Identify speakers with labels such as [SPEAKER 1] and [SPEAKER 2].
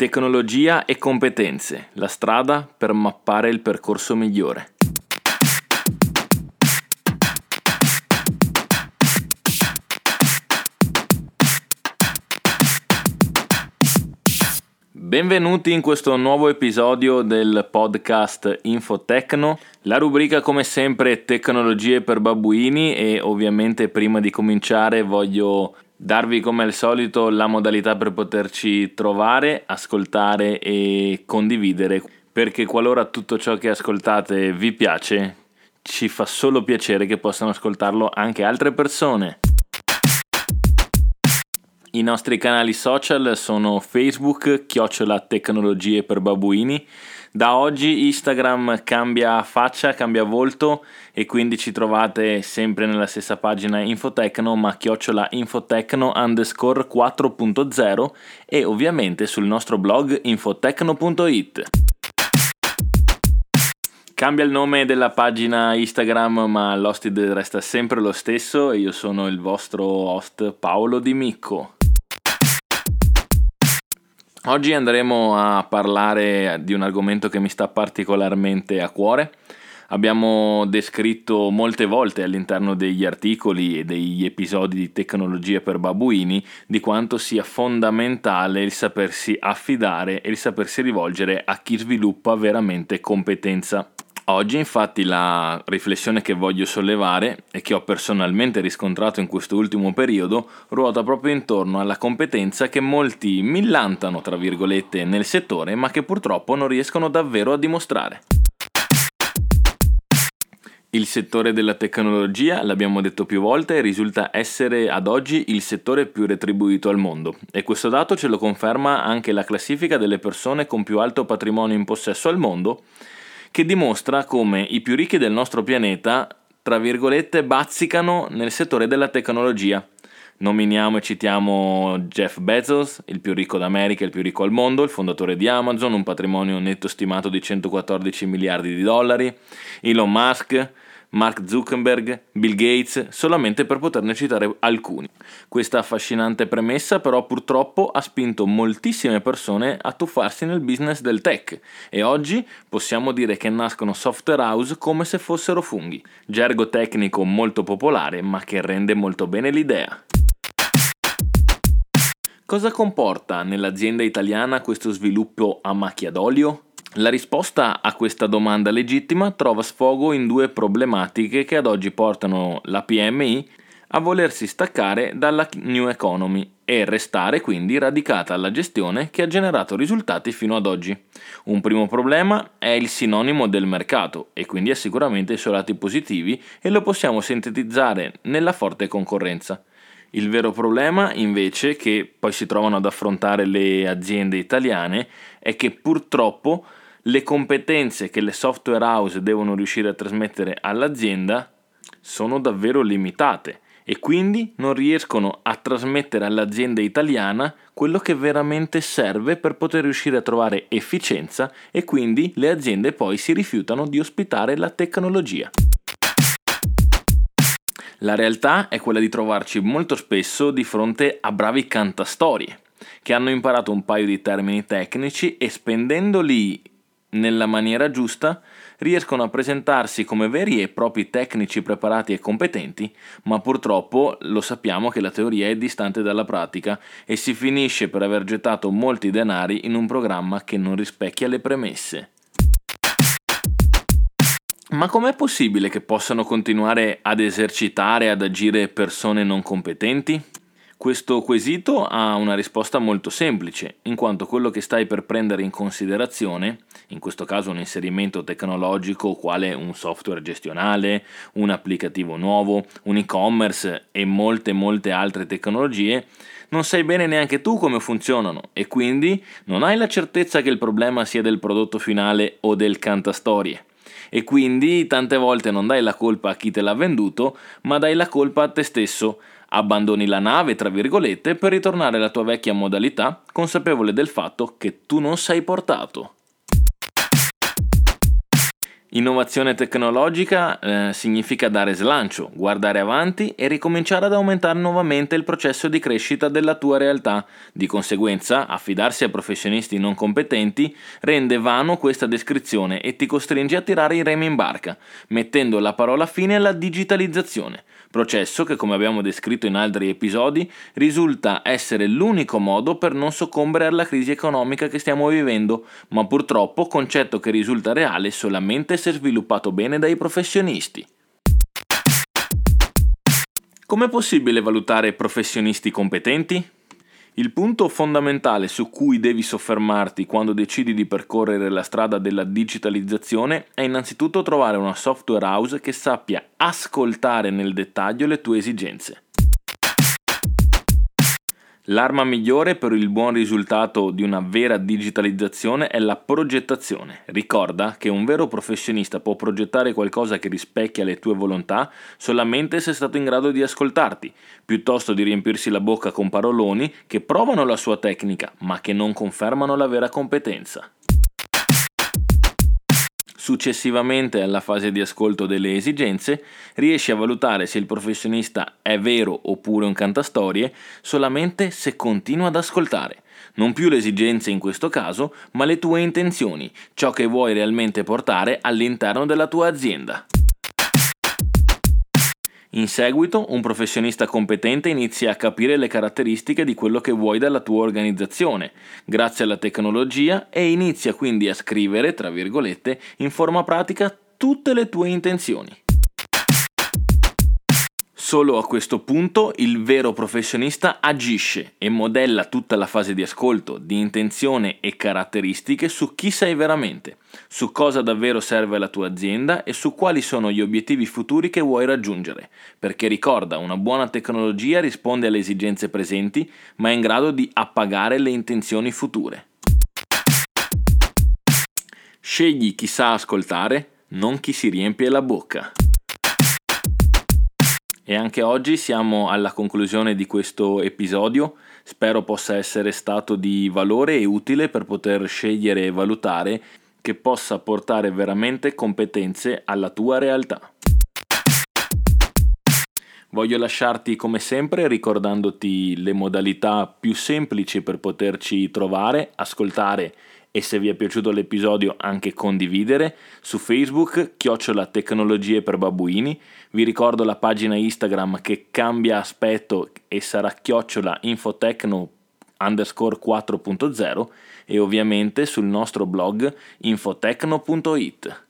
[SPEAKER 1] Tecnologia e competenze, la strada per mappare il percorso migliore. Benvenuti in questo nuovo episodio del podcast Infotecno, la rubrica come sempre tecnologie per babbuini e ovviamente prima di cominciare voglio darvi come al solito la modalità per poterci trovare, ascoltare e condividere, perché qualora tutto ciò che ascoltate vi piace, ci fa solo piacere che possano ascoltarlo anche altre persone. I nostri canali social sono Facebook, chiocciola tecnologie per babuini, da oggi Instagram cambia faccia, cambia volto e quindi ci trovate sempre nella stessa pagina Infotecno ma chiocciola Infotecno underscore 4.0 e ovviamente sul nostro blog infotecno.it. Cambia il nome della pagina Instagram ma l'hosted resta sempre lo stesso e io sono il vostro host Paolo Di Micco. Oggi andremo a parlare di un argomento che mi sta particolarmente a cuore. Abbiamo descritto molte volte all'interno degli articoli e degli episodi di tecnologie per babuini di quanto sia fondamentale il sapersi affidare e il sapersi rivolgere a chi sviluppa veramente competenza. Oggi infatti la riflessione che voglio sollevare e che ho personalmente riscontrato in questo ultimo periodo ruota proprio intorno alla competenza che molti millantano, tra virgolette, nel settore ma che purtroppo non riescono davvero a dimostrare. Il settore della tecnologia, l'abbiamo detto più volte, risulta essere ad oggi il settore più retribuito al mondo e questo dato ce lo conferma anche la classifica delle persone con più alto patrimonio in possesso al mondo che dimostra come i più ricchi del nostro pianeta, tra virgolette, bazzicano nel settore della tecnologia. Nominiamo e citiamo Jeff Bezos, il più ricco d'America, il più ricco al mondo, il fondatore di Amazon, un patrimonio netto stimato di 114 miliardi di dollari, Elon Musk, Mark Zuckerberg, Bill Gates, solamente per poterne citare alcuni. Questa affascinante premessa però purtroppo ha spinto moltissime persone a tuffarsi nel business del tech e oggi possiamo dire che nascono software house come se fossero funghi, gergo tecnico molto popolare ma che rende molto bene l'idea. Cosa comporta nell'azienda italiana questo sviluppo a macchia d'olio? La risposta a questa domanda legittima trova sfogo in due problematiche che ad oggi portano la PMI a volersi staccare dalla New Economy e restare quindi radicata alla gestione che ha generato risultati fino ad oggi. Un primo problema è il sinonimo del mercato e quindi ha sicuramente i suoi lati positivi e lo possiamo sintetizzare nella forte concorrenza. Il vero problema, invece, che poi si trovano ad affrontare le aziende italiane, è che purtroppo le competenze che le software house devono riuscire a trasmettere all'azienda sono davvero limitate e quindi non riescono a trasmettere all'azienda italiana quello che veramente serve per poter riuscire a trovare efficienza e quindi le aziende poi si rifiutano di ospitare la tecnologia. La realtà è quella di trovarci molto spesso di fronte a bravi cantastorie che hanno imparato un paio di termini tecnici e spendendoli nella maniera giusta, riescono a presentarsi come veri e propri tecnici preparati e competenti, ma purtroppo lo sappiamo che la teoria è distante dalla pratica e si finisce per aver gettato molti denari in un programma che non rispecchia le premesse. Ma com'è possibile che possano continuare ad esercitare, ad agire persone non competenti? Questo quesito ha una risposta molto semplice, in quanto quello che stai per prendere in considerazione, in questo caso un inserimento tecnologico quale un software gestionale, un applicativo nuovo, un e-commerce e molte molte altre tecnologie, non sai bene neanche tu come funzionano e quindi non hai la certezza che il problema sia del prodotto finale o del cantastorie. E quindi tante volte non dai la colpa a chi te l'ha venduto, ma dai la colpa a te stesso Abbandoni la nave, tra virgolette, per ritornare alla tua vecchia modalità, consapevole del fatto che tu non sei portato. Innovazione tecnologica eh, significa dare slancio, guardare avanti e ricominciare ad aumentare nuovamente il processo di crescita della tua realtà. Di conseguenza, affidarsi a professionisti non competenti rende vano questa descrizione e ti costringe a tirare i remi in barca, mettendo la parola fine alla digitalizzazione processo che come abbiamo descritto in altri episodi risulta essere l'unico modo per non soccombere alla crisi economica che stiamo vivendo, ma purtroppo concetto che risulta reale solamente se sviluppato bene dai professionisti. Com'è possibile valutare professionisti competenti? Il punto fondamentale su cui devi soffermarti quando decidi di percorrere la strada della digitalizzazione è innanzitutto trovare una software house che sappia ascoltare nel dettaglio le tue esigenze. L'arma migliore per il buon risultato di una vera digitalizzazione è la progettazione. Ricorda che un vero professionista può progettare qualcosa che rispecchia le tue volontà solamente se è stato in grado di ascoltarti, piuttosto di riempirsi la bocca con paroloni che provano la sua tecnica ma che non confermano la vera competenza. Successivamente alla fase di ascolto delle esigenze, riesci a valutare se il professionista è vero oppure un cantastorie solamente se continua ad ascoltare. Non più le esigenze in questo caso, ma le tue intenzioni, ciò che vuoi realmente portare all'interno della tua azienda. In seguito, un professionista competente inizia a capire le caratteristiche di quello che vuoi dalla tua organizzazione, grazie alla tecnologia, e inizia quindi a scrivere, tra virgolette, in forma pratica tutte le tue intenzioni. Solo a questo punto il vero professionista agisce e modella tutta la fase di ascolto, di intenzione e caratteristiche su chi sei veramente, su cosa davvero serve alla tua azienda e su quali sono gli obiettivi futuri che vuoi raggiungere, perché ricorda, una buona tecnologia risponde alle esigenze presenti, ma è in grado di appagare le intenzioni future. Scegli chi sa ascoltare, non chi si riempie la bocca. E anche oggi siamo alla conclusione di questo episodio. Spero possa essere stato di valore e utile per poter scegliere e valutare che possa portare veramente competenze alla tua realtà. Voglio lasciarti come sempre ricordandoti le modalità più semplici per poterci trovare, ascoltare e se vi è piaciuto l'episodio anche condividere. Su Facebook chiocciola tecnologie per babbuini vi ricordo la pagina Instagram che cambia aspetto e sarà chiocciola infotecno underscore 4.0 e ovviamente sul nostro blog infotecno.it